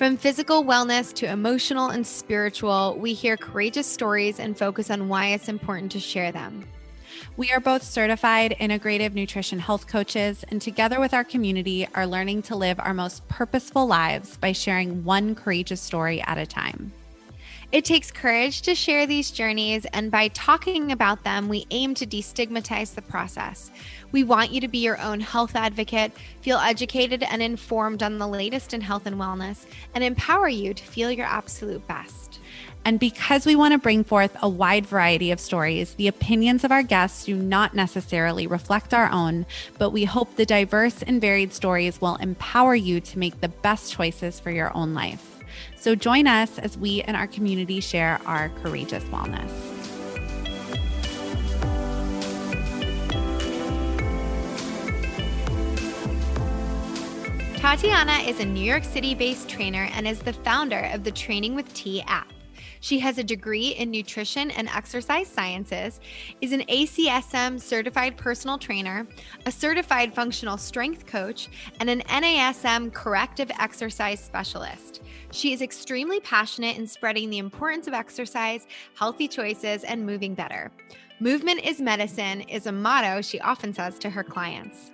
from physical wellness to emotional and spiritual, we hear courageous stories and focus on why it's important to share them. We are both certified integrative nutrition health coaches, and together with our community, are learning to live our most purposeful lives by sharing one courageous story at a time. It takes courage to share these journeys, and by talking about them, we aim to destigmatize the process. We want you to be your own health advocate, feel educated and informed on the latest in health and wellness, and empower you to feel your absolute best. And because we want to bring forth a wide variety of stories, the opinions of our guests do not necessarily reflect our own, but we hope the diverse and varied stories will empower you to make the best choices for your own life. So join us as we and our community share our courageous wellness. Tatiana is a New York City based trainer and is the founder of the Training with T app. She has a degree in nutrition and exercise sciences, is an ACSM certified personal trainer, a certified functional strength coach, and an NASM corrective exercise specialist. She is extremely passionate in spreading the importance of exercise, healthy choices, and moving better. Movement is medicine is a motto she often says to her clients.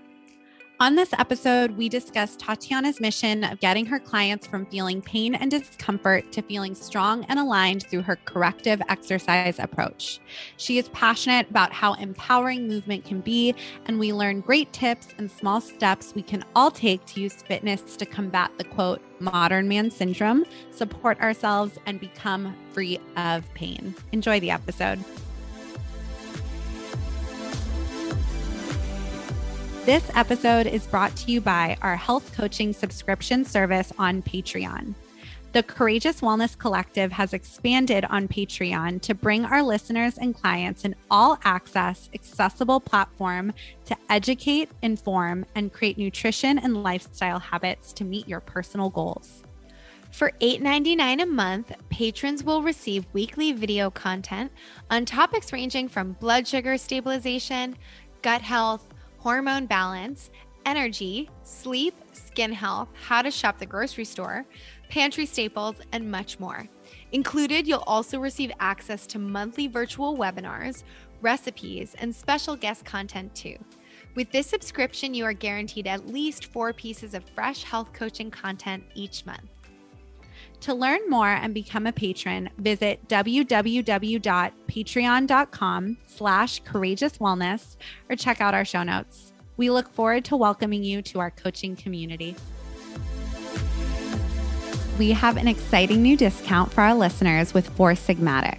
On this episode, we discuss Tatiana's mission of getting her clients from feeling pain and discomfort to feeling strong and aligned through her corrective exercise approach. She is passionate about how empowering movement can be, and we learn great tips and small steps we can all take to use fitness to combat the quote, modern man syndrome, support ourselves, and become free of pain. Enjoy the episode. This episode is brought to you by our health coaching subscription service on Patreon. The Courageous Wellness Collective has expanded on Patreon to bring our listeners and clients an all access, accessible platform to educate, inform, and create nutrition and lifestyle habits to meet your personal goals. For $8.99 a month, patrons will receive weekly video content on topics ranging from blood sugar stabilization, gut health, hormone balance, energy, sleep, skin health, how to shop the grocery store, pantry staples, and much more. Included, you'll also receive access to monthly virtual webinars, recipes, and special guest content too. With this subscription, you are guaranteed at least four pieces of fresh health coaching content each month. To learn more and become a patron, visit www.patreon.com slash courageous wellness or check out our show notes. We look forward to welcoming you to our coaching community. We have an exciting new discount for our listeners with Four Sigmatic.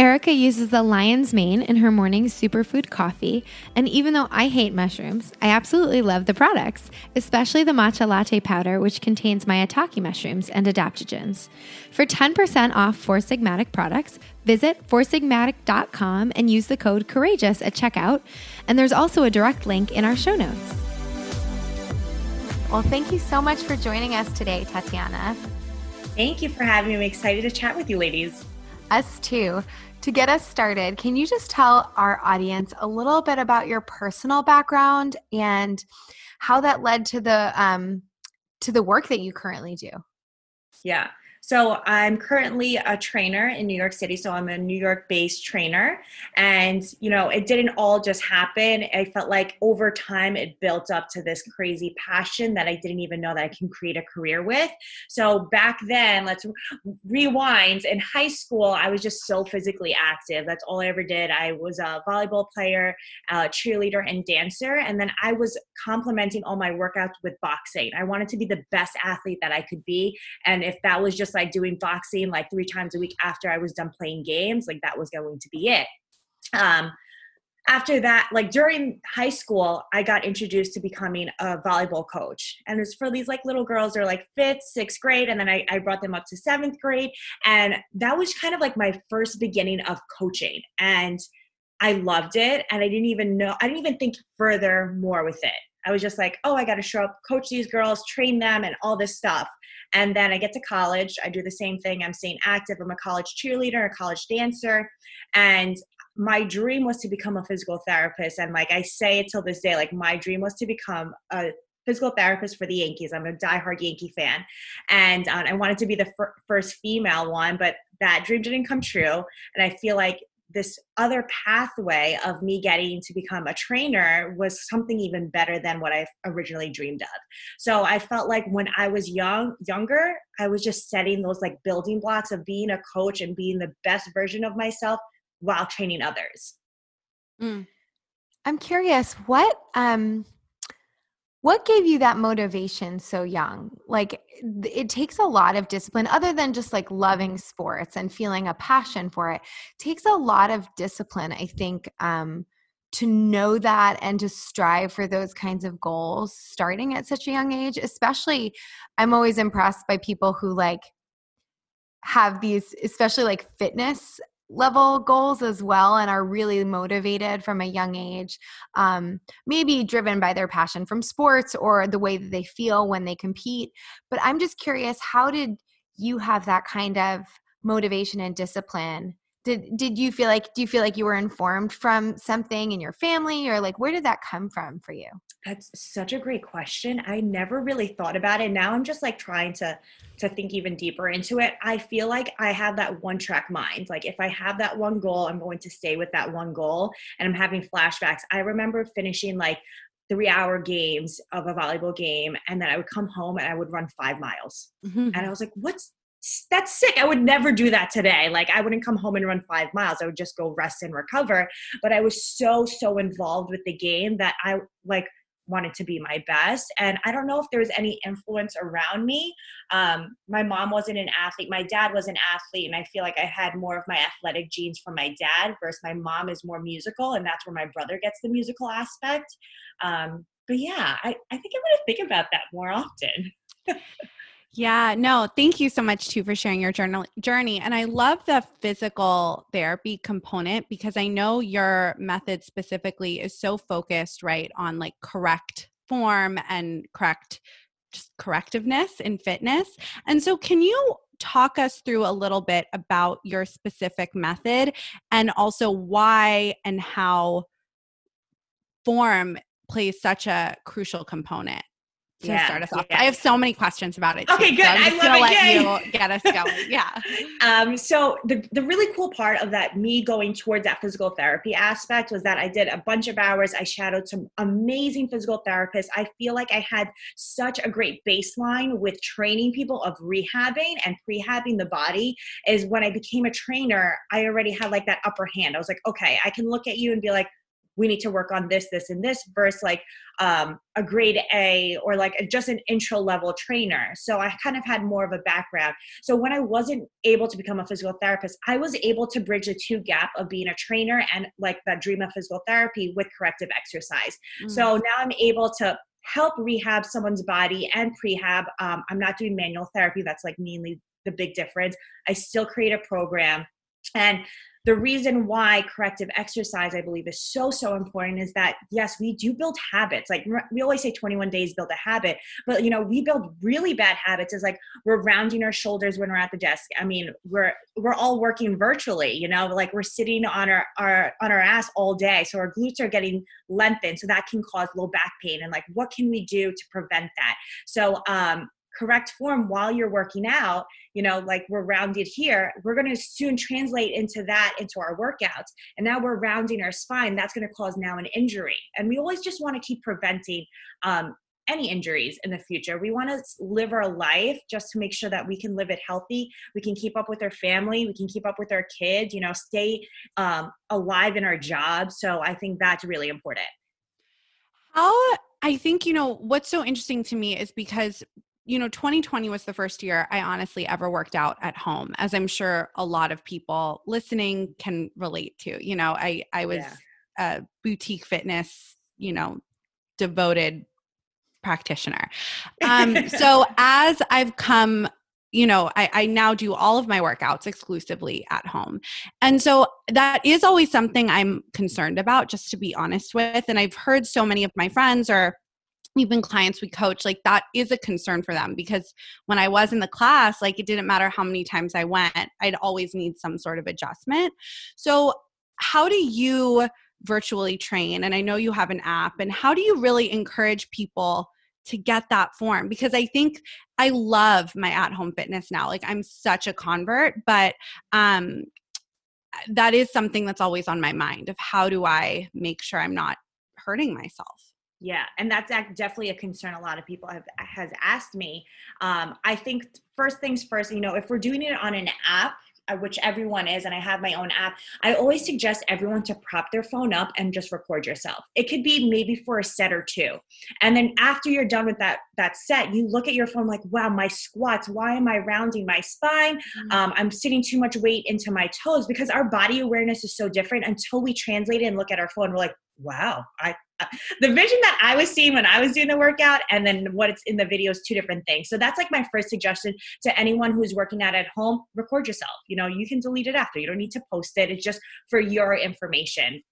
Erica uses the lion's mane in her morning superfood coffee, and even though I hate mushrooms, I absolutely love the products, especially the matcha latte powder, which contains maitake mushrooms and adaptogens. For 10% off Four Sigmatic products, visit foursigmatic.com and use the code COURAGEOUS at checkout, and there's also a direct link in our show notes. Well, thank you so much for joining us today, Tatiana. Thank you for having me. I'm excited to chat with you, ladies. Us too. To get us started, can you just tell our audience a little bit about your personal background and how that led to the um, to the work that you currently do? Yeah. So I'm currently a trainer in New York City. So I'm a New York based trainer. And, you know, it didn't all just happen. I felt like over time it built up to this crazy passion that I didn't even know that I can create a career with. So back then, let's rewind. In high school, I was just so physically active. That's all I ever did. I was a volleyball player, a cheerleader, and dancer. And then I was complementing all my workouts with boxing. I wanted to be the best athlete that I could be. And if that was just just like doing boxing like three times a week after I was done playing games. Like that was going to be it. Um, after that, like during high school, I got introduced to becoming a volleyball coach. And it's for these like little girls, they're like fifth, sixth grade. And then I, I brought them up to seventh grade. And that was kind of like my first beginning of coaching. And I loved it. And I didn't even know, I didn't even think further more with it. I was just like, oh, I got to show up, coach these girls, train them, and all this stuff. And then I get to college. I do the same thing. I'm staying active. I'm a college cheerleader, a college dancer. And my dream was to become a physical therapist. And like I say it till this day, like my dream was to become a physical therapist for the Yankees. I'm a diehard Yankee fan. And um, I wanted to be the fir- first female one, but that dream didn't come true. And I feel like this other pathway of me getting to become a trainer was something even better than what I originally dreamed of. So I felt like when I was young, younger, I was just setting those like building blocks of being a coach and being the best version of myself while training others. Mm. I'm curious, what um what gave you that motivation so young? Like it takes a lot of discipline other than just like loving sports and feeling a passion for it. it takes a lot of discipline, I think, um, to know that and to strive for those kinds of goals starting at such a young age. Especially, I'm always impressed by people who like have these, especially like fitness level goals as well and are really motivated from a young age um, maybe driven by their passion from sports or the way that they feel when they compete. But i'm just curious how did you have that kind of motivation and discipline did did you feel like do you feel like you were informed from something in your family or like where did that come from for you? That's such a great question. I never really thought about it. Now i'm just like trying to to think even deeper into it. I feel like i have that one track mind. Like if i have that one goal i'm going to stay with that one goal and i'm having flashbacks. I remember finishing like three hour games of a volleyball game and then i would come home and i would run five miles. Mm-hmm. and i was like what's that's sick. I would never do that today. Like I wouldn't come home and run five miles. I would just go rest and recover. But I was so, so involved with the game that I like wanted to be my best. And I don't know if there was any influence around me. Um, my mom wasn't an athlete. My dad was an athlete. And I feel like I had more of my athletic genes from my dad versus my mom is more musical. And that's where my brother gets the musical aspect. Um, but yeah, I, I think I'm going to think about that more often. Yeah, no, thank you so much too for sharing your journal journey. And I love the physical therapy component because I know your method specifically is so focused right on like correct form and correct just correctiveness in fitness. And so can you talk us through a little bit about your specific method and also why and how form plays such a crucial component to yeah, start us off. Yeah. I have so many questions about it. Too, okay, good. So I'm just I love gonna it. let you get us going. Yeah. um, so the the really cool part of that me going towards that physical therapy aspect was that I did a bunch of hours. I shadowed some amazing physical therapists. I feel like I had such a great baseline with training people of rehabbing and prehabbing the body. Is when I became a trainer, I already had like that upper hand. I was like, okay, I can look at you and be like, we need to work on this, this, and this, versus like um, a grade A or like a, just an intro level trainer. So I kind of had more of a background. So when I wasn't able to become a physical therapist, I was able to bridge the two gap of being a trainer and like that dream of physical therapy with corrective exercise. Mm. So now I'm able to help rehab someone's body and prehab. Um, I'm not doing manual therapy. That's like mainly the big difference. I still create a program and the reason why corrective exercise i believe is so so important is that yes we do build habits. Like we always say 21 days build a habit but you know we build really bad habits. Is like we're rounding our shoulders when we're at the desk. I mean we're we're all working virtually you know like we're sitting on our, our on our ass all day. So our glutes are getting lengthened so that can cause low back pain. And like what can we do to prevent that? So um correct form while you're working out, you know, like we're rounded here, we're going to soon translate into that into our workouts. And now we're rounding our spine. That's going to cause now an injury. And we always just want to keep preventing um, any injuries in the future. We want to live our life just to make sure that we can live it healthy. We can keep up with our family. We can keep up with our kids, you know, stay um, alive in our job. So I think that's really important. How I think, you know, what's so interesting to me is because you know 2020 was the first year i honestly ever worked out at home as i'm sure a lot of people listening can relate to you know i i was yeah. a boutique fitness you know devoted practitioner. Um, so as I've come you know, I, I, now do all of my workouts exclusively at home. And so that is always something I'm concerned about, just to be honest with. And I've heard so many of my friends or even clients we coach, like that is a concern for them because when I was in the class, like it didn't matter how many times I went, I'd always need some sort of adjustment. So, how do you virtually train? And I know you have an app, and how do you really encourage people? to get that form because I think I love my at home fitness now. Like I'm such a convert, but um that is something that's always on my mind of how do I make sure I'm not hurting myself. Yeah, and that's definitely a concern a lot of people have has asked me. Um, I think first things first, you know, if we're doing it on an app, uh, which everyone is, and I have my own app, I always suggest everyone to prop their phone up and just record yourself. It could be maybe for a set or two. And then after you're done with that that set, you look at your phone like, wow, my squats, why am I rounding my spine? Mm-hmm. Um, I'm sitting too much weight into my toes because our body awareness is so different until we translate it and look at our phone. We're like, wow, I the vision that I was seeing when I was doing the workout and then what it's in the video is two different things. So that's like my first suggestion to anyone who's working out at home, record yourself. You know, you can delete it after. You don't need to post it. It's just for your information.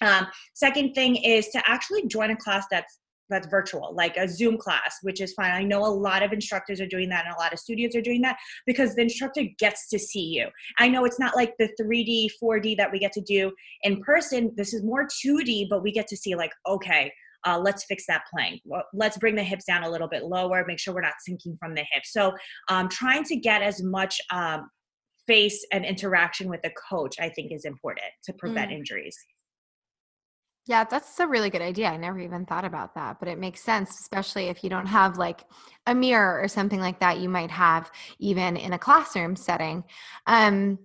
Um, second thing is to actually join a class that's that's virtual, like a Zoom class, which is fine. I know a lot of instructors are doing that and a lot of studios are doing that because the instructor gets to see you. I know it's not like the 3D, 4D that we get to do in person. This is more 2D, but we get to see, like, okay, uh, let's fix that plank. Let's bring the hips down a little bit lower, make sure we're not sinking from the hips. So, um, trying to get as much um, face and interaction with the coach, I think, is important to prevent mm. injuries. Yeah, that's a really good idea. I never even thought about that, but it makes sense, especially if you don't have like a mirror or something like that you might have even in a classroom setting. Um,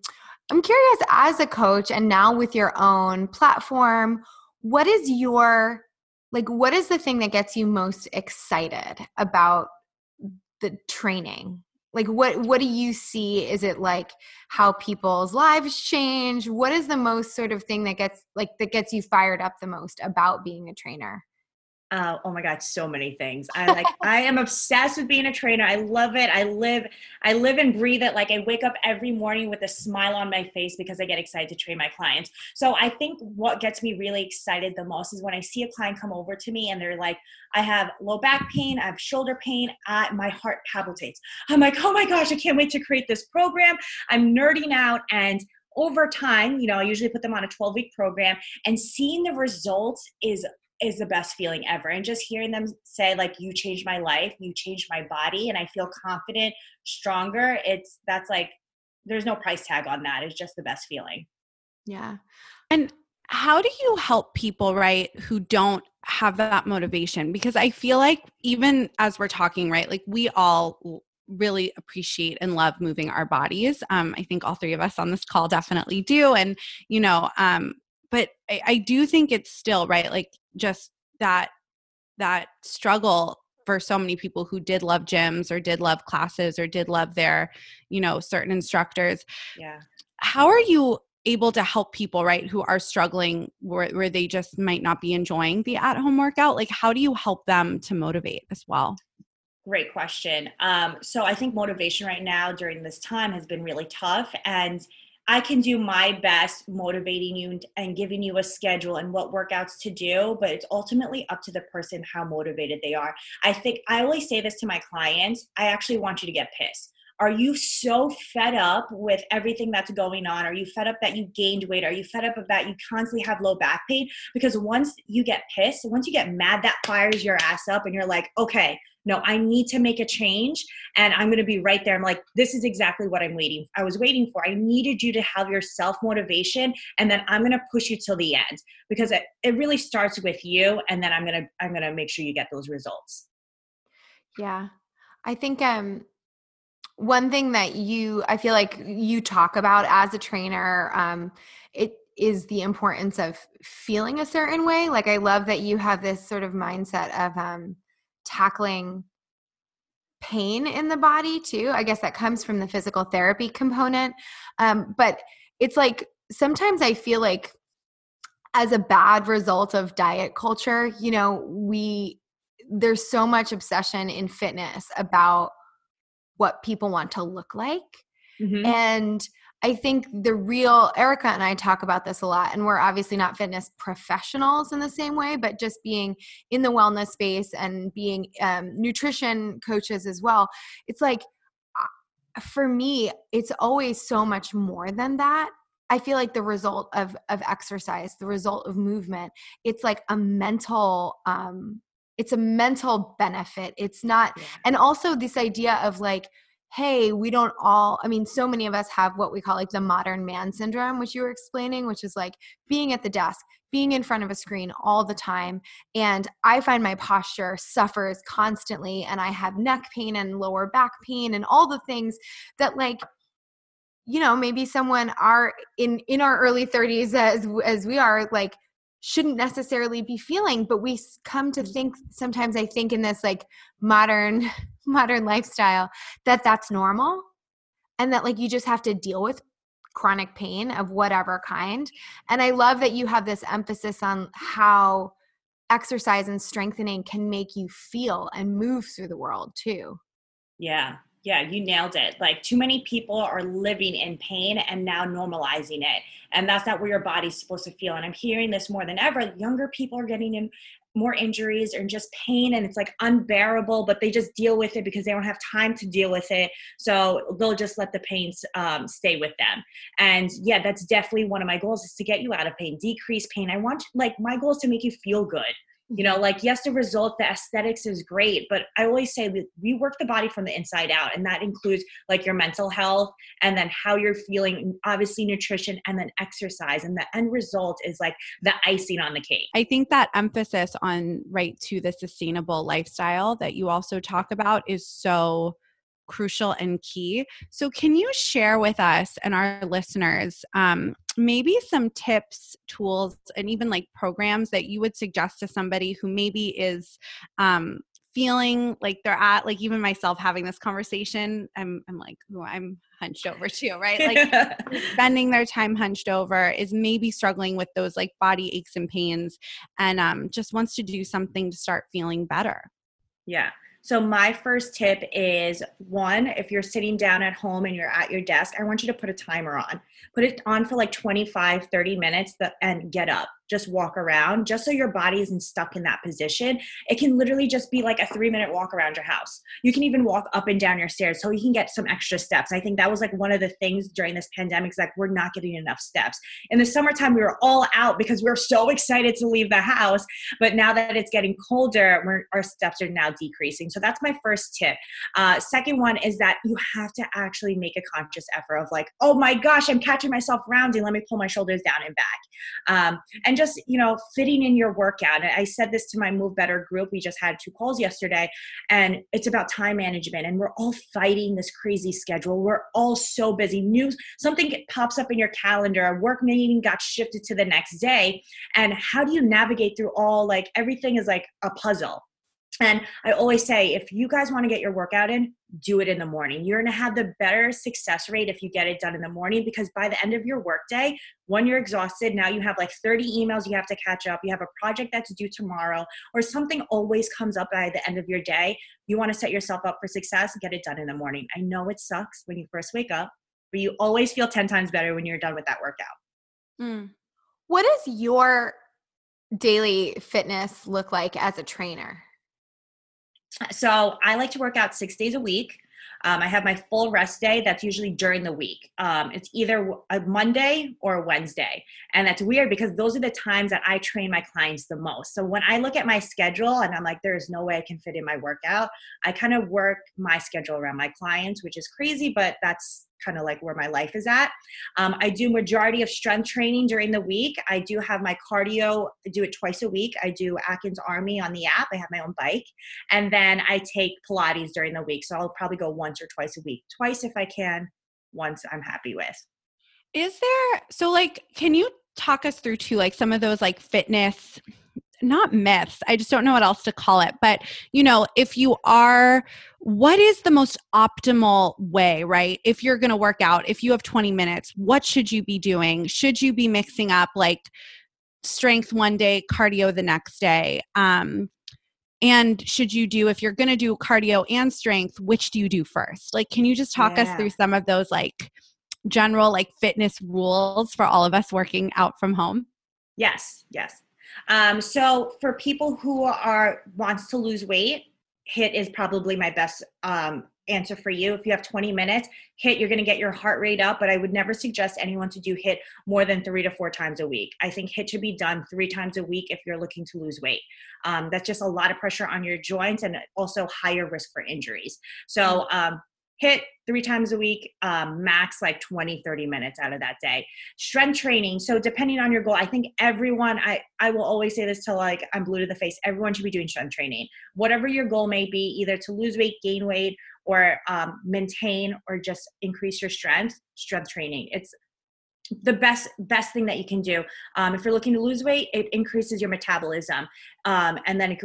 I'm curious, as a coach and now with your own platform, what is your like what is the thing that gets you most excited about the training like what what do you see? Is it like how people's lives change? What is the most sort of thing that gets like that gets you fired up the most about being a trainer uh, oh my god so many things. I like i am obsessed with being a trainer. I love it. I live i live and breathe it. Like i wake up every morning with a smile on my face because i get excited to train my clients. So i think what gets me really excited the most is when i see a client come over to me and they're like i have low back pain i have shoulder pain I, my heart palpitates. I'm like oh my gosh i can't wait to create this program. I'm nerding out. And over time, you know, I usually put them on a 12 week program and seeing the results is is the best feeling ever. And just hearing them say like you changed my life you changed my body and i feel confident stronger it's that's like there's no price tag on that. It's just the best feeling. Yeah. And how do you help people right who don't have that motivation? Because i feel like even as we're talking right like we all really appreciate and love moving our bodies. Um, i think all three of us on this call definitely do. And you know um, but I, I do think it's still right like just that that struggle for so many people who did love gyms or did love classes or did love their you know certain instructors. Yeah. How are you able to help people right who are struggling where, where they just might not be enjoying the at home workout? Like how do you help them to motivate as well? Great question. Um, so i think motivation right now during this time has been really tough and I can do my best motivating you and giving you a schedule and what workouts to do, but it's ultimately up to the person how motivated they are. I think I always say this to my clients I actually want you to get pissed are you so fed up with everything that's going on? Are you fed up that you gained weight? Are you fed up that you constantly have low back pain? Because once you get pissed, once you get mad, that fires your ass up and you're like, okay, no, I need to make a change and I'm going to be right there. I'm like, this is exactly what I'm waiting. I was waiting for. I needed you to have your self motivation and then I'm going to push you till the end because it, it really starts with you and then I'm going to I'm going to make sure you get those results. Yeah. I think um one thing that you I feel like you talk about as a trainer um it is the importance of feeling a certain way. Like I love that you have this sort of mindset of um tackling pain in the body too. I guess that comes from the physical therapy component. Um, but it's like sometimes I feel like as a bad result of diet culture, you know, we there's so much obsession in fitness about what people want to look like. Mm-hmm. And I think the real Erica and I talk about this a lot, and we're obviously not fitness professionals in the same way, but just being in the wellness space and being um, nutrition coaches as well. It's like, uh, for me, it's always so much more than that. I feel like the result of of exercise, the result of movement, it's like a mental um it's a mental benefit. It's not yeah. and also this idea of like hey, we don't all, I mean, so many of us have what we call like the modern man syndrome, which you were explaining, which is like being at the desk, being in front of a screen all the time. And I find my posture suffers constantly, and I have neck pain and lower back pain and all the things that, like, you know maybe someone are in in our early 30s as as we are like shouldn't necessarily be feeling but we come to mm. think sometimes i think in this like modern modern lifestyle that that's normal and that like you just have to deal with chronic pain of whatever kind. And i love that you have this emphasis on how exercise and strengthening can make you feel and move through the world too. Yeah yeah, you nailed it. Like too many people are living in pain and now normalizing it. And that's not where your body's supposed to feel. And I'm hearing this more than ever. Younger people are getting in more injuries and just pain and it's like unbearable, but they just deal with it because they don't have time to deal with it. So they'll just let the pain um, stay with them. And yeah, that's definitely one of my goals is to get you out of pain, decrease pain. I want like my goal is to make you feel good you know like yes the result the aesthetics is great but i always say we, we work the body from the inside out and that includes like your mental health and then how you're feeling obviously nutrition and then exercise and the end result is like the icing on the cake. I think that emphasis on right to the sustainable lifestyle that you also talk about is so crucial and key. So, can you share with us and our listeners um, maybe some tips, tools, and even like programs that you would suggest to somebody who maybe is um, feeling like they're at like even myself having this conversation i'm i'm like oh, i'm hunched over too right? Like spending their time hunched over is maybe struggling with those like body aches and pains and um just wants to do something to start feeling better. Yeah so, my first tip is one, if you're sitting down at home and you're at your desk, I want you to put a timer on. Put it on for like 25, 30 minutes and get up just walk around just so your body isn't stuck in that position. It can literally just be like a three minute walk around your house. You can even walk up and down your stairs so you can get some extra steps. I think that was like one of the things during this pandemic is like we're not getting enough steps. In the summertime, we were all out because we were so excited to leave the house. But now that it's getting colder, our steps are now decreasing. So that's my first tip. Uh, second one is that you have to actually make a conscious effort of like, oh my gosh, I'm catching myself rounding. Let me pull my shoulders down and back. Um, and just you know fitting in your workout i said this to my move better group. We just had two calls yesterday and it's about time management and we're all fighting this crazy schedule. We're all so busy. News something pops up in your calendar. A work meeting got shifted to the next day and how do you navigate through all like everything is like a puzzle and I always say, if you guys want to get your workout in, do it in the morning. You're going to have the better success rate if you get it done in the morning because by the end of your workday, when you're exhausted, now you have like 30 emails you have to catch up. You have a project that's due tomorrow, or something always comes up by the end of your day. You want to set yourself up for success, get it done in the morning. I know it sucks when you first wake up, but you always feel 10 times better when you're done with that workout. Mm. What does your daily fitness look like as a trainer? So I like to work out six days a week. Um, I have my full rest day. That's usually during the week. Um, it's either a Monday or a Wednesday. And that's weird because those are the times that I train my clients the most. So when I look at my schedule and I'm like, there's no way I can fit in my workout, I kind of work my schedule around my clients, which is crazy, but that's kind of like where my life is at. Um, I do majority of strength training during the week. I do have my cardio, I do it twice a week. I do Atkins Army on the app. I have my own bike. And then I take Pilates during the week. So I'll probably go once or twice a week. Twice if I can, once I'm happy with. Is there so like can you talk us through to like some of those like fitness not myths i just don't know what else to call it but you know if you are what is the most optimal way right? If you're going to work out if you have 20 minutes what should you be doing? Should you be mixing up like strength one day cardio the next day? Um and should you do if you're going to do cardio and strength which do you do first? Like can you just talk yeah. us through some of those like general like fitness rules for all of us working out from home? Yes yes um, so for people who are wants to lose weight, HIIT is probably my best um, answer for you. If you have 20 minutes, HIIT, you're going to get your heart rate up, but I would never suggest anyone to do HIIT more than three to four times a week. I think HIIT should be done three times a week if you're looking to lose weight. Um, that's just a lot of pressure on your joints and also higher risk for injuries. So um, HIIT three times a week, um, max like 20, 30 minutes out of that day. Strength training. So depending on your goal, I think everyone, I, I will always say this till like I'm blue to the face, everyone should be doing strength training. Whatever your goal may be, either to lose weight, gain weight, or um, maintain or just increase your strength, strength training. It's the best best thing that you can do. Um, if you're looking to lose weight it increases your metabolism um, and then it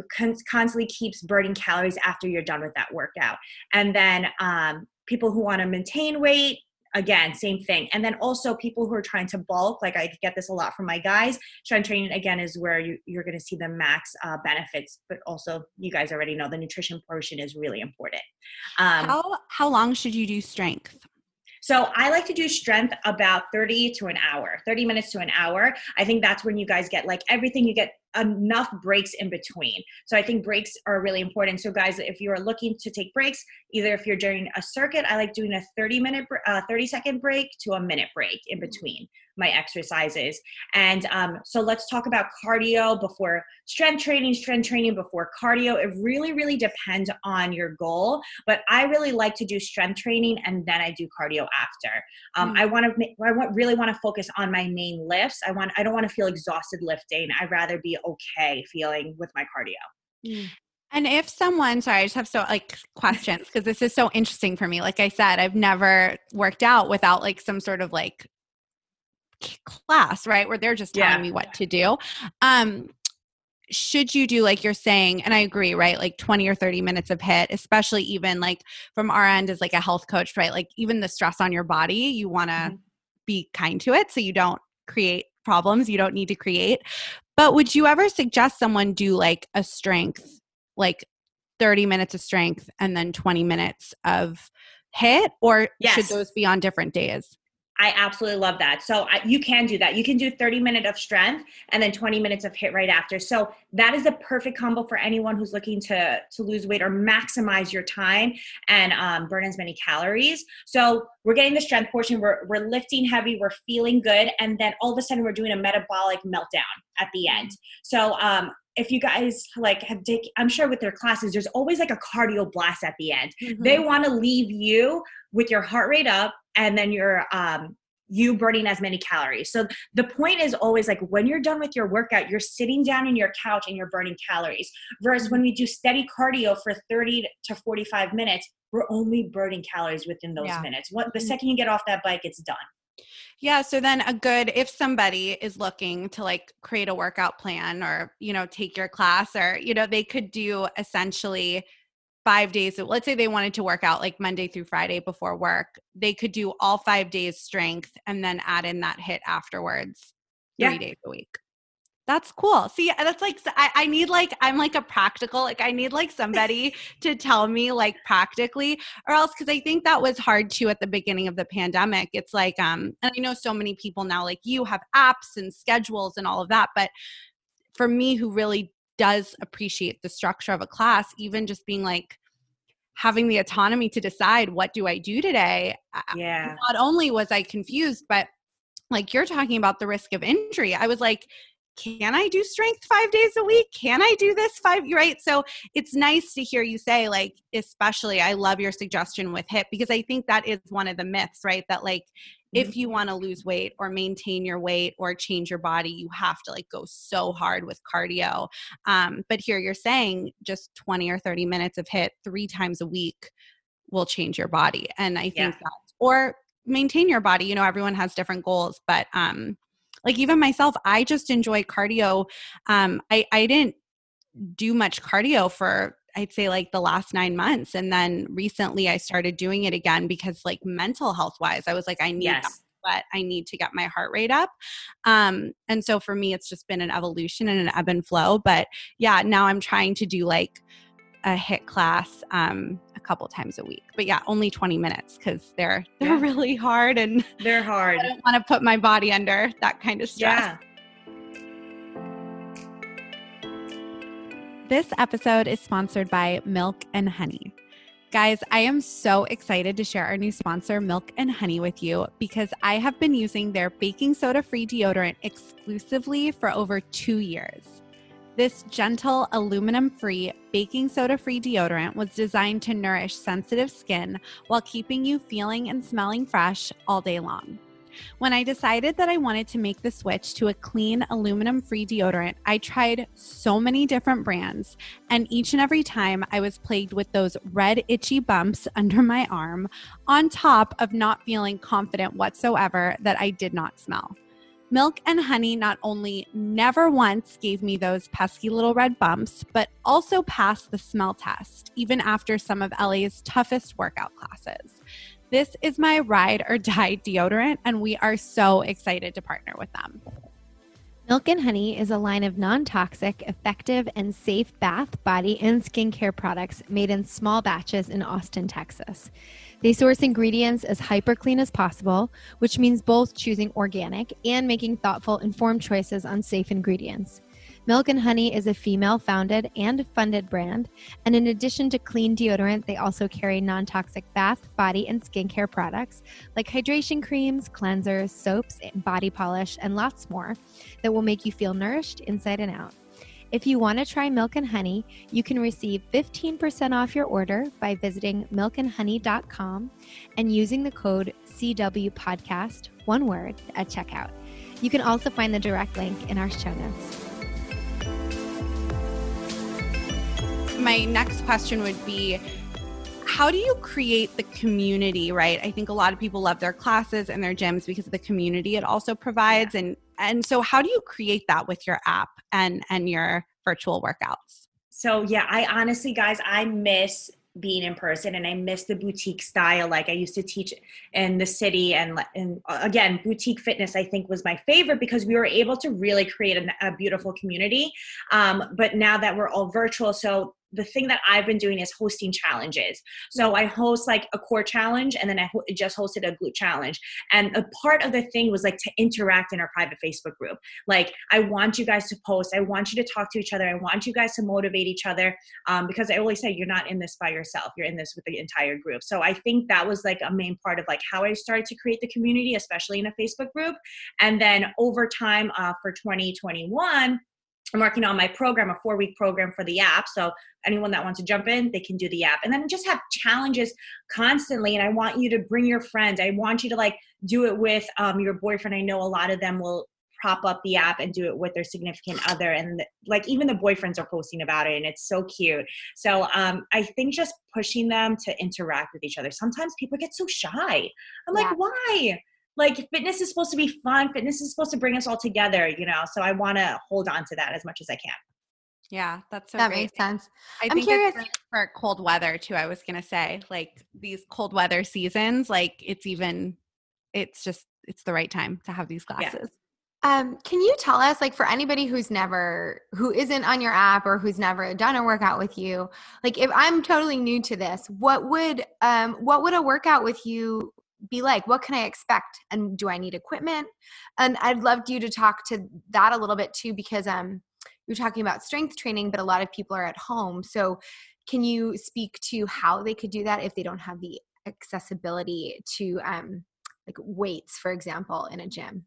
constantly keeps burning calories after you're done with that workout. And then um, people who want to maintain weight again same thing. And then also people who are trying to bulk like i get this a lot from my guys strength training again is where you, are going to see the max uh, benefits but also you guys already know the nutrition portion is really important. Um, how how long should you do strength so I like to do strength about 30 to an hour, 30 minutes to an hour. I think that's when you guys get like everything you get enough breaks in between. So I think breaks are really important. So guys, if you are looking to take breaks, either if you're doing a circuit, I like doing a 30 minute, uh, 30 second break to a minute break in between my exercises. And um, so let's talk about cardio before strength training, strength training before cardio. It really, really depends on your goal. But I really like to do strength training and then I do cardio after. Um, mm-hmm. I want to, I want, really want to focus on my main lifts. I want, I don't want to feel exhausted lifting. I'd rather be okay feeling with my cardio. Mm. And if someone, sorry, I just have so like questions because this is so interesting for me. Like I said, I've never worked out without like some sort of like class, right? Where they're just telling yeah. me what to do. Um, should you do like you're saying and i agree right like 20 or 30 minutes of HIIT especially even like from our end as like a health coach right like even the stress on your body you want to mm-hmm. be kind to it so you don't create problems you don't need to create but would you ever suggest someone do like a strength, like 30 minutes of strength and then 20 minutes of HIIT or yes. should those be on different days? I absolutely love that. So I, you can do that. You can do 30 minutes of strength and then 20 minutes of HIIT right after. So that is the perfect combo for anyone who's looking to to lose weight or maximize your time and um, burn as many calories. So we're getting the strength portion. We're we're lifting heavy. We're feeling good, and then all of a sudden we're doing a metabolic meltdown at the end. So um, if you guys like have taken i'm sure with their classes there's always like a cardio blast at the end mm-hmm. they want to leave you with your heart rate up and then you're um you burning as many calories. So the point is always like when you're done with your workout, you're sitting down in your couch and you're burning calories. Versus when we do steady cardio for 30 to 45 minutes, we're only burning calories within those yeah. minutes. What the mm-hmm. second you get off that bike, it's done. Yeah, so then a good if somebody is looking to like create a workout plan or, you know, take your class or, you know, they could do essentially five days let's say they wanted to work out like monday through friday before work they could do all five days strength and then add in that HIIT afterwards three yeah. days a week. That's cool. See that's like I, I need like i'm like a practical like i need like somebody to tell me like practically or else because i think that was hard too at the beginning of the pandemic. It's like um and i know so many people now like you have apps and schedules and all of that but for me who really does appreciate the structure of a class, even just being like, having the autonomy to decide what do I do today. Yeah. Not only was I confused, but like you're talking about the risk of injury, I was like, can I do strength five days a week? Can I do this five? Right. So it's nice to hear you say, like, especially, I love your suggestion with HIIT because I think that is one of the myths, right? That, like, if mm-hmm. you want to lose weight or maintain your weight or change your body, you have to like go so hard with cardio. Um, but here you're saying just 20 or 30 minutes of HIIT three times a week will change your body. And I think yeah. that, or maintain your body. You know, everyone has different goals, but um, like even myself, I just enjoy cardio. Um, I, I didn't do much cardio for I'd say like the last nine months. And then recently I started doing it again because like mental health wise, I was like, I need yes. but I need to get my heart rate up. Um, and so for me, it's just been an evolution and an ebb and flow. But yeah, now I'm trying to do like a HIIT class um, a couple times a week. But yeah, only 20 minutes because they're they're yeah. really hard and they're hard. I don't want to put my body under that kind of stress. Yeah. This episode is sponsored by Milk and Honey. Guys, I am so excited to share our new sponsor, Milk and Honey, with you because I have been using their baking soda free deodorant exclusively for over two years. This gentle, aluminum free, baking soda free deodorant was designed to nourish sensitive skin while keeping you feeling and smelling fresh all day long. When I decided that I wanted to make the switch to a clean aluminum free deodorant, I tried so many different brands, and each and every time I was plagued with those red, itchy bumps under my arm, on top of not feeling confident whatsoever that I did not smell. Milk and honey not only never once gave me those pesky little red bumps, but also passed the smell test, even after some of LA's toughest workout classes. This is my ride or die deodorant, and we are so excited to partner with them. Milk and Honey is a line of non toxic, effective, and safe bath, body, and skincare products made in small batches in Austin, Texas. They source ingredients as hyper clean as possible, which means both choosing organic and making thoughtful, informed choices on safe ingredients. Milk and Honey is a female founded and funded brand. And in addition to clean deodorant, they also carry non toxic bath, body, and skincare products like hydration creams, cleansers, soaps, body polish, and lots more that will make you feel nourished inside and out. If you want to try Milk and Honey, you can receive 15% off your order by visiting milkandhoney.com and using the code CW Podcast, one word, at checkout. You can also find the direct link in our show notes. My next question would be how do you create the community right i think a lot of people love their classes and their gyms because of the community it also provides yeah. and and so how do you create that with your app and and your virtual workouts so yeah i honestly guys i miss being in person and I miss the boutique style. Like I used to teach in the city and, and uh, again, boutique fitness I think was my favorite because we were able to really create a, a beautiful community. Um, but now that we're all virtual, so the thing that I've been doing is hosting challenges. So I host like a core challenge and then I ho- just hosted a glute challenge. And a part of the thing was like to interact in our private Facebook group. Like, I want you guys to post, I want you to talk to each other, I want you guys to motivate each other um, because I always say you're not in this by yourself, you're in this with the entire group. So I think that was like a main part of like how I started to create the community, especially in a Facebook group. And then over time uh, for 2021, I'm working on my program, a four week program for the app. So anyone that wants to jump in, they can do the app. And then just have challenges constantly. And I want you to bring your friends. I want you to like do it with um, your boyfriend. I know a lot of them will prop up the app and do it with their significant other and like even the boyfriends are posting about it and it's so cute so um, i think just pushing them to interact with each other sometimes people get so shy i'm yeah. like why like fitness is supposed to be fun. Fitness is supposed to bring us all together you know? So i want to hold on to that as much as i can. Yeah that's so that great. makes sense. I am curious for cold weather too i was gonna say like these cold weather seasons like it's even it's just it's the right time to have these classes yeah. Um, can you tell us, like, for anybody who's never, who isn't on your app or who's never done a workout with you, like, if I'm totally new to this, what would, um, what would a workout with you be like what can i expect? And do i need equipment? And i'd love you to talk to that a little bit too because um you're talking about strength training but a lot of people are at home. So can you speak to how they could do that if they don't have the accessibility to um, like weights, for example, in a gym?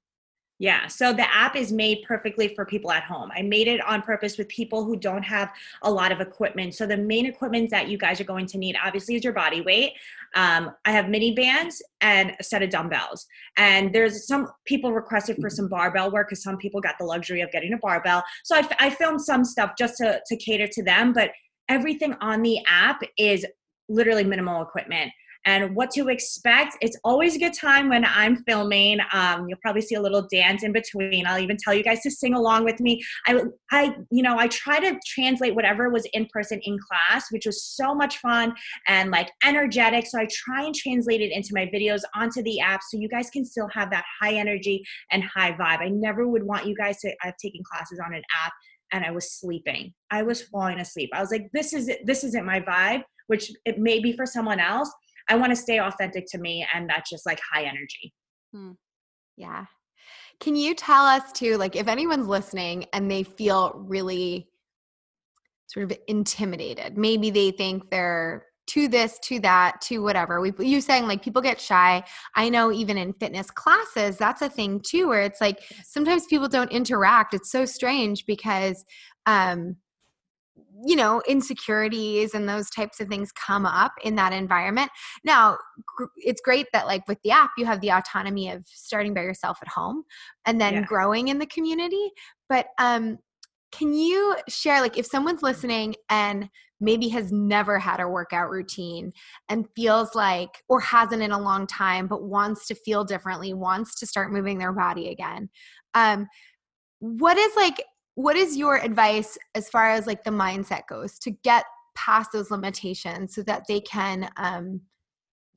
Yeah, so the app is made perfectly for people at home. I made it on purpose with people who don't have a lot of equipment. So the main equipment that you guys are going to need, obviously, is your body weight. Um, I have mini bands and a set of dumbbells. And there's some people requested for some barbell work because some people got the luxury of getting a barbell. So I, I filmed some stuff just to, to cater to them, but everything on the app is literally minimal equipment and what to expect. It's always a good time when I'm filming. Um, you'll probably see a little dance in between. I'll even tell you guys to sing along with me. I, I, you know, I try to translate whatever was in person in class, which was so much fun and like energetic. So I try and translate it into my videos onto the app so you guys can still have that high energy and high vibe. I never would want you guys to. I've taken classes on an app and I was sleeping. I was falling asleep. I was like, this is this isn't my vibe, which it may be for someone else. I want to stay authentic to me and that's just like high energy. Hmm. Yeah. Can you tell us too, like if anyone's listening and they feel really sort of intimidated, maybe they think they're to this, to that, to whatever. We you saying like people get shy. I know even in fitness classes, that's a thing too, where it's like sometimes people don't interact. It's so strange because um you know insecurities and those types of things come up in that environment now it's great that like with the app you have the autonomy of starting by yourself at home and then yeah. growing in the community but um can you share like if someone's listening and maybe has never had a workout routine and feels like or hasn't in a long time but wants to feel differently wants to start moving their body again um what is like what is your advice as far as like the mindset goes to get past those limitations so that they can um,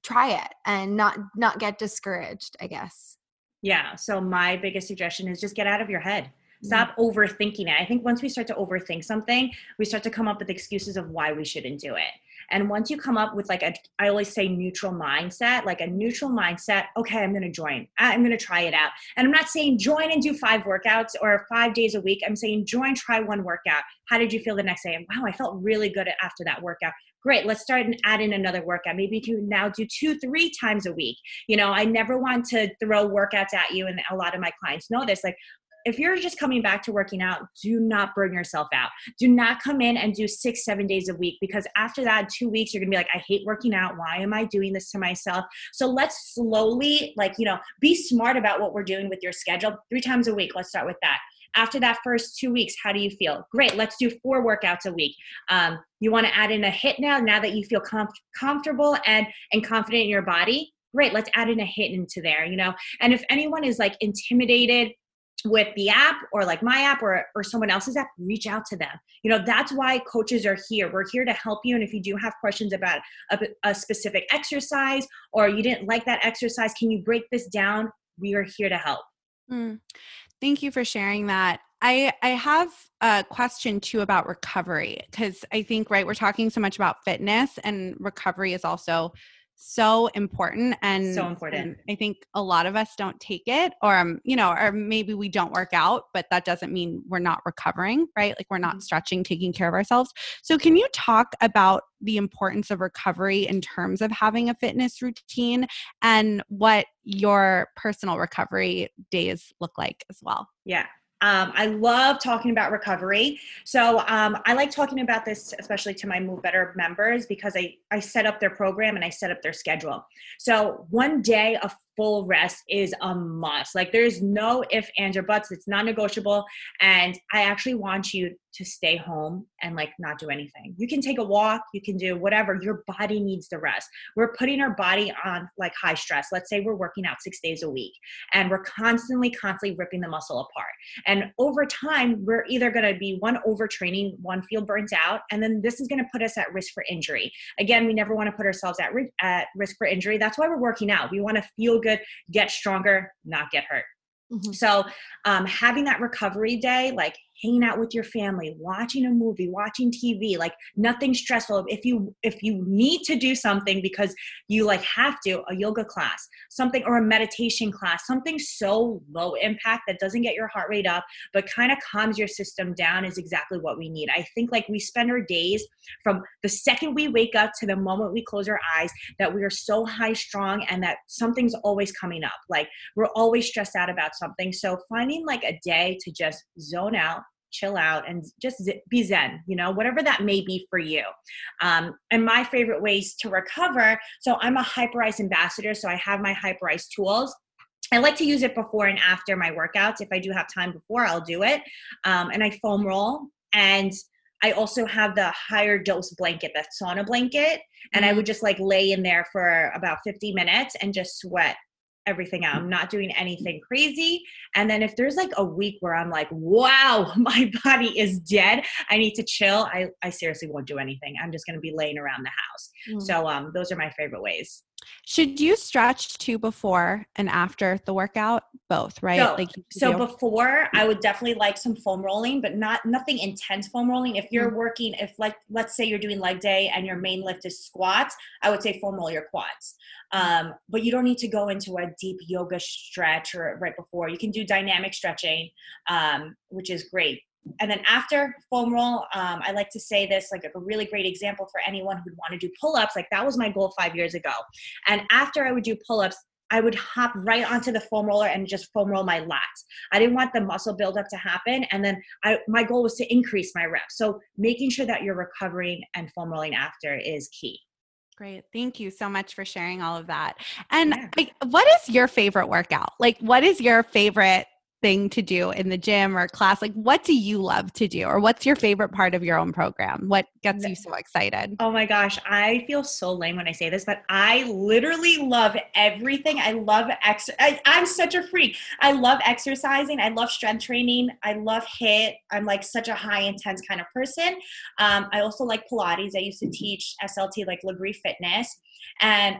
try it and not not get discouraged i guess? Yeah so my biggest suggestion is just get out of your head. Stop mm-hmm. overthinking it. I think once we start to overthink something we start to come up with excuses of why we shouldn't do it and once you come up with like a, I always say neutral mindset, like a neutral mindset, okay, I'm going to join. I'm going to try it out. And I'm not saying join and do five workouts or five days a week. I'm saying join, try one workout. How did you feel the next day? And wow, I felt really good after that workout. Great, let's start and add in another workout. Maybe you can now do two, three times a week. You know, I never want to throw workouts at you, and a lot of my clients know this. Like, if you're just coming back to working out, do not burn yourself out. Do not come in and do six, seven days a week because after that, two weeks, you're gonna be like, I hate working out. Why am I doing this to myself? So let's slowly, like, you know, be smart about what we're doing with your schedule. Three times a week, let's start with that. After that first two weeks, how do you feel? Great, let's do four workouts a week. Um, you wanna add in a HIIT now, now that you feel com- comfortable and, and confident in your body? Great, let's add in a HIIT into there, you know? And if anyone is like intimidated, with the app or like my app or, or someone else's app reach out to them. You know that's why coaches are here. We're here to help you and if you do have questions about a, a specific exercise or you didn't like that exercise can you break this down? We are here to help. Mm. thank you for sharing that. I, I have a question too about recovery because I think, right, we're talking so much about fitness and recovery is also so important and so important. And I think a lot of us don't take it or um, you know, or maybe we don't work out, but that doesn't mean we're not recovering, right? Like we're not mm-hmm. stretching, taking care of ourselves. So can you talk about the importance of recovery in terms of having a fitness routine and what your personal recovery days look like as well? Yeah. Um, I love talking about recovery. So um, I like talking about this, especially to my Move Better members, because I, I set up their program and I set up their schedule. So one day of full rest is a must. Like there's no if, ands, or buts. It's non negotiable. And I actually want you to stay home and like not do anything. You can take a walk, you can do whatever. Your body needs the rest. We're putting our body on like high stress. Let's say we're working out six days a week and we're constantly, constantly ripping the muscle apart. And over time, we're either going to be one overtraining, one feel burnt out, and then this is going to put us at risk for injury. Again, we never want to put ourselves at, at risk for injury. That's why we're working out. We want to feel good, get stronger, not get hurt. Mm-hmm. So, um, having that recovery day, like hanging out with your family, watching a movie, watching TV, like nothing stressful. If you if you need to do something because you like have to, a yoga class, something or a meditation class, something so low impact that doesn't get your heart rate up but kind of calms your system down is exactly what we need. I think like we spend our days from the second we wake up to the moment we close our eyes that we are so high strong and that something's always coming up. Like we're always stressed out about something. So finding like a day to just zone out, chill out and just be zen you know whatever that may be for you um, and my favorite ways to recover so i'm a hyperice ambassador so i have my hyperice tools I like to use it before and after my workouts. If I do have time before, I'll do it. Um, and I foam roll. And I also have the HigherDOSE blanket, that sauna blanket. And mm-hmm. I would just like lay in there for about 50 minutes and just sweat everything out. I'm not doing anything crazy. And then if there's like a week where I'm like, wow, my body is dead, I need to chill, I, I seriously won't do anything. I'm just going to be laying around the house. Mm. So um, those are my favorite ways. Should you stretch too before and after the workout? Both, right? So, like so before, I would definitely like some foam rolling, but not nothing intense foam rolling. If you're mm-hmm. working, if like let's say you're doing leg day and your main lift is squats, I would say foam roll your quads. Um, but you don't need to go into a deep yoga stretch or right before. You can do dynamic stretching, um, which is great and then after foam roll, um, I like to say this like a really great example for anyone who'd want to do pull ups. Like that was my goal five years ago. And after I would do pull ups, I would hop right onto the foam roller and just foam roll my lats. I didn't want the muscle buildup to happen. And then I, my goal was to increase my reps. So making sure that you're recovering and foam rolling after is key. Great. Thank you so much for sharing all of that. And yeah. like, what is your favorite workout? Like, what is your favorite thing to do in the gym or class? Like, what do you love to do, or what's your favorite part of your own program? What gets you so excited? Oh my gosh, I feel so lame when I say this, but I literally love everything. I love ex. I, I'm such a freak. I love exercising. I love strength training. I love HIIT. I'm like such a high intense kind of person. Um, I also like Pilates. I used to teach SLT like Lagree Fitness, and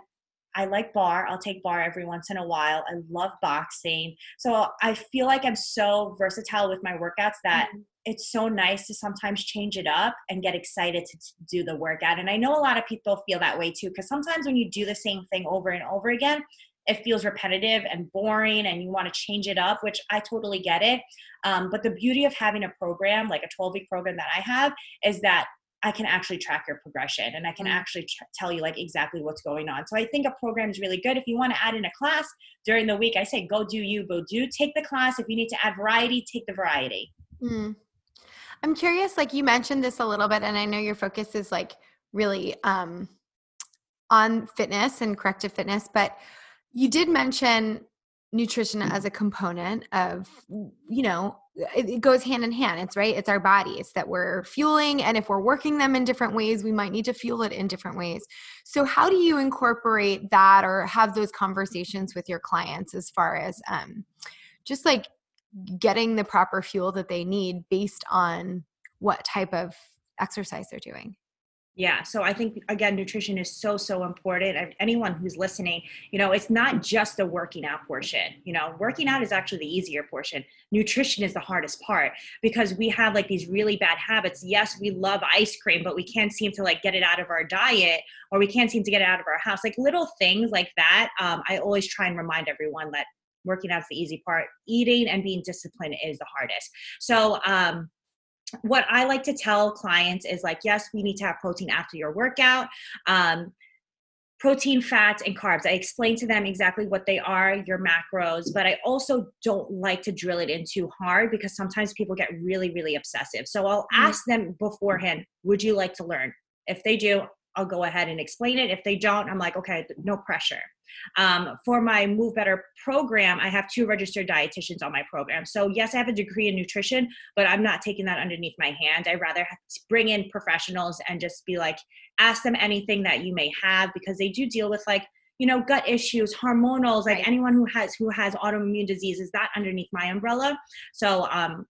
I like barre. I'll take barre every once in a while. I love boxing. So I feel like I'm so versatile with my workouts that mm-hmm. it's so nice to sometimes change it up and get excited to do the workout. And I know a lot of people feel that way too, because sometimes when you do the same thing over and over again, it feels repetitive and boring and you want to change it up, which I totally get it. Um, but the beauty of having a program, like a 12 week program that I have, is that I can actually track your progression and I can mm. actually tell you like exactly what's going on. So I think a program is really good. If you want to add in a class during the week, I say go do you, go do take the class. If you need to add variety, take the variety. Mm. I'm curious, like you mentioned this a little bit, and I know your focus is like really um, on fitness and corrective fitness, but you did mention nutrition as a component of you know it goes hand in hand. It's right it's our bodies that we're fueling and if we're working them in different ways we might need to fuel it in different ways. So how do you incorporate that or have those conversations with your clients as far as um, just like getting the proper fuel that they need based on what type of exercise they're doing yeah so i think again nutrition is so so important anyone who's listening you know it's not just the working out portion you know working out is actually the easier portion. Nutrition is the hardest part because we have like these really bad habits. Yes we love ice cream but we can't seem to like get it out of our diet or we can't seem to get it out of our house. Like little things like that um, i always try and remind everyone that working out's the easy part. Eating and being disciplined is the hardest. So um what I like to tell clients is like, yes, we need to have protein after your workout. Um, protein, fats, and carbs. I explain to them exactly what they are, your macros, but I also don't like to drill it in too hard because sometimes people get really, really obsessive. So I'll mm-hmm. ask them beforehand, would you like to learn? If they do, I'll go ahead and explain it. If they don't, I'm like, okay, no pressure. Um, for my Move Better program, I have two registered dietitians on my program. So, yes, I have a degree in nutrition, but I'm not taking that underneath my hand. I rather bring in professionals and just be like, ask them anything that you may have because they do deal with like, you know gut issues hormonals like anyone who has who has autoimmune diseases that underneath my umbrella so um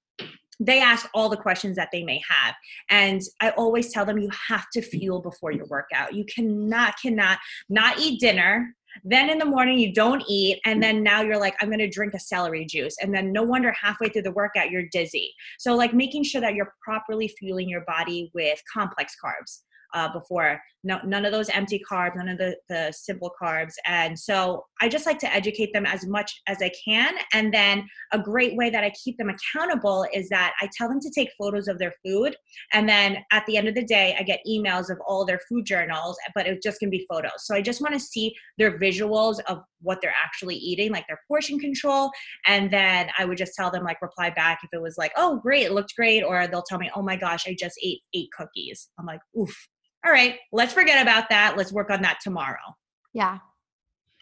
they ask all the questions that they may have. And i always tell them you have to fuel before your workout. You cannot cannot not eat dinner. Then in the morning you don't eat. And then now you're like i'm going to drink a celery juice and then no wonder halfway through the workout you're dizzy. So like making sure that you're properly fueling your body with complex carbs uh, before. No, none of those empty carbs, none of the, the simple carbs. And so I just like to educate them as much as I can. And then a great way that I keep them accountable is that I tell them to take photos of their food. And then at the end of the day, I get emails of all their food journals, but it just can be photos. So I just want to see their visuals of what they're actually eating, like their portion control. And then I would just tell them, like, reply back if it was like, oh, great, it looked great. Or they'll tell me, oh my gosh, I just ate eight cookies. I'm like, oof, all right, let's forget about that. Let's work on that tomorrow. Yeah.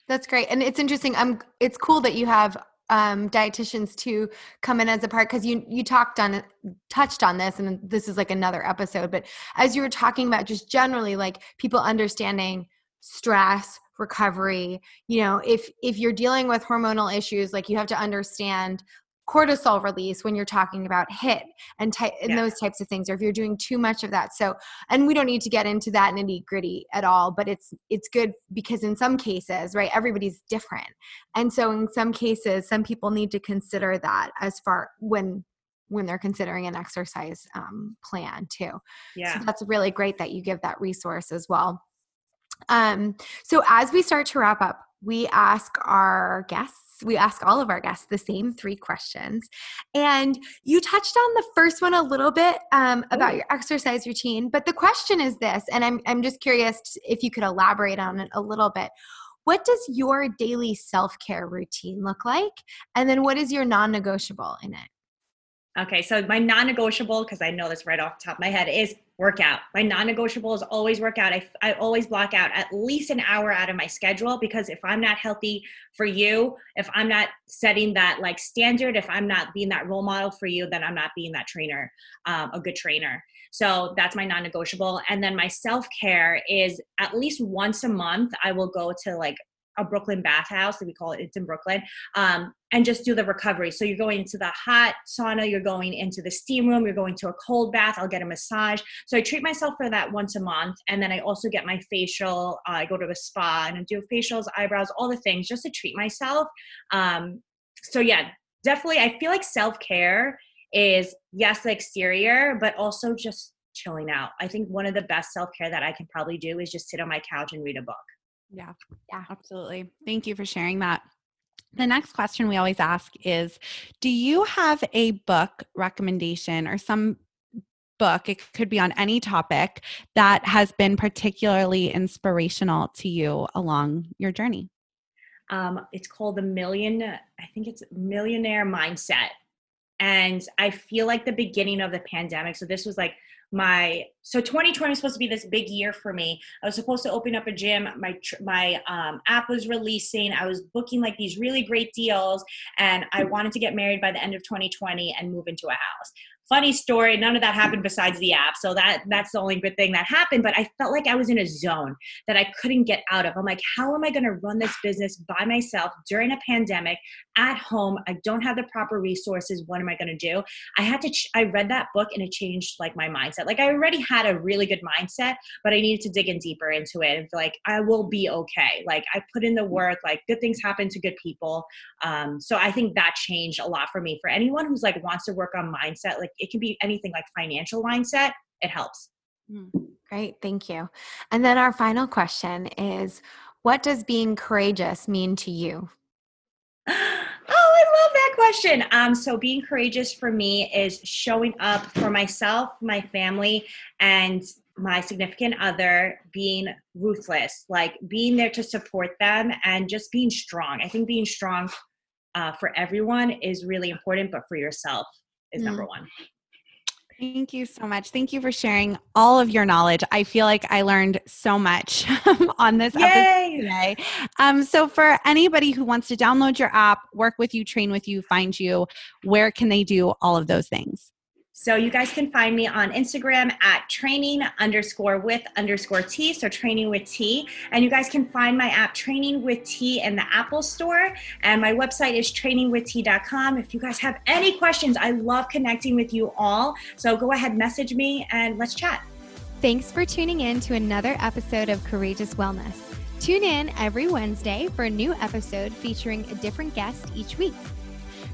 That's great. And it's interesting. I'm it's cool that you have um, dietitians to come in as a part because you you talked on touched on this and this is like another episode but as you were talking about just generally like people understanding stress recovery you know if if you're dealing with hormonal issues like you have to understand cortisol release when you're talking about HIIT and, ty- and yeah. those types of things or if you're doing too much of that. So and we don't need to get into that nitty gritty at all but it's it's good because in some cases right everybody's different. And so in some cases some people need to consider that as far when when they're considering an exercise um, plan too. Yeah. so that's really great that you give that resource as well. Um, so as we start to wrap up we ask our guests we ask all of our guests the same three questions. And you touched on the first one a little bit um, about your exercise routine, but the question is this, and I'm, I'm just curious if you could elaborate on it a little bit. What does your daily self care routine look like? And then what is your non negotiable in it? Okay, so my non negotiable, because I know this right off the top of my head, is workout. My non negotiable is always workout. I, I always block out at least an hour out of my schedule because if I'm not healthy for you, if I'm not setting that like standard, if I'm not being that role model for you, then I'm not being that trainer, um, a good trainer. So that's my non negotiable. And then my self care is at least once a month, I will go to like a Brooklyn bathhouse, that we call it, it's in Brooklyn, um, and just do the recovery. So you're going into the hot sauna, you're going into the steam room, you're going to a cold bath, I'll get a massage. So I treat myself for that once a month. And then I also get my facial, uh, I go to a spa and I do facials, eyebrows, all the things just to treat myself. Um, so yeah, definitely, I feel like self care is yes, the exterior, but also just chilling out. I think one of the best self care that I can probably do is just sit on my couch and read a book. Yeah. Yeah. Absolutely. Thank you for sharing that. The next question we always ask is Do you have a book recommendation or some book, it could be on any topic, that has been particularly inspirational to you along your journey? Um, it's called The Million, I think it's Millionaire Mindset. And I feel like the beginning of the pandemic, so this was like my so 2020 was supposed to be this big year for me. I was supposed to open up a gym. My my um, app was releasing. I was booking like these really great deals and i wanted to get married by the end of 2020 and move into a house. Funny story none of that happened besides the app so that that's the only good thing that happened but i felt like i was in a zone that i couldn't get out of. I'm like how am i going to run this business by myself during a pandemic at home i don't have the proper resources what am i going to do? I had to ch- i read that book and it changed like my mindset. Like i already had a really good mindset but i needed to dig in deeper into it and like i will be okay. Like i put in the work like good things happen to good people. Um, so i think that changed a lot for me. For anyone who's like wants to work on mindset like it can be anything like financial mindset it helps. Hmm, great thank you. And then our final question is what does being courageous mean to you I love that question. Um, so being courageous for me is showing up for myself, my family, and my significant other, being ruthless, like being there to support them and just being strong. I think being strong uh, for everyone is really important, but for yourself is mm. number one. Thank you so much. Thank you for sharing all of your knowledge. I feel like I learned so much on this Yay! episode today. Um, so, for anybody who wants to download your app, work with you, train with you, find you, where can they do all of those things? So you guys can find me on Instagram at training underscore with underscore T. So training with T. And you guys can find my app training with T in the Apple store. And my website is trainingwitht.com. If you guys have any questions, I love connecting with you all. So go ahead, message me and let's chat. Thanks for tuning in to another episode of Courageous Wellness. Tune in every Wednesday for a new episode featuring a different guest each week.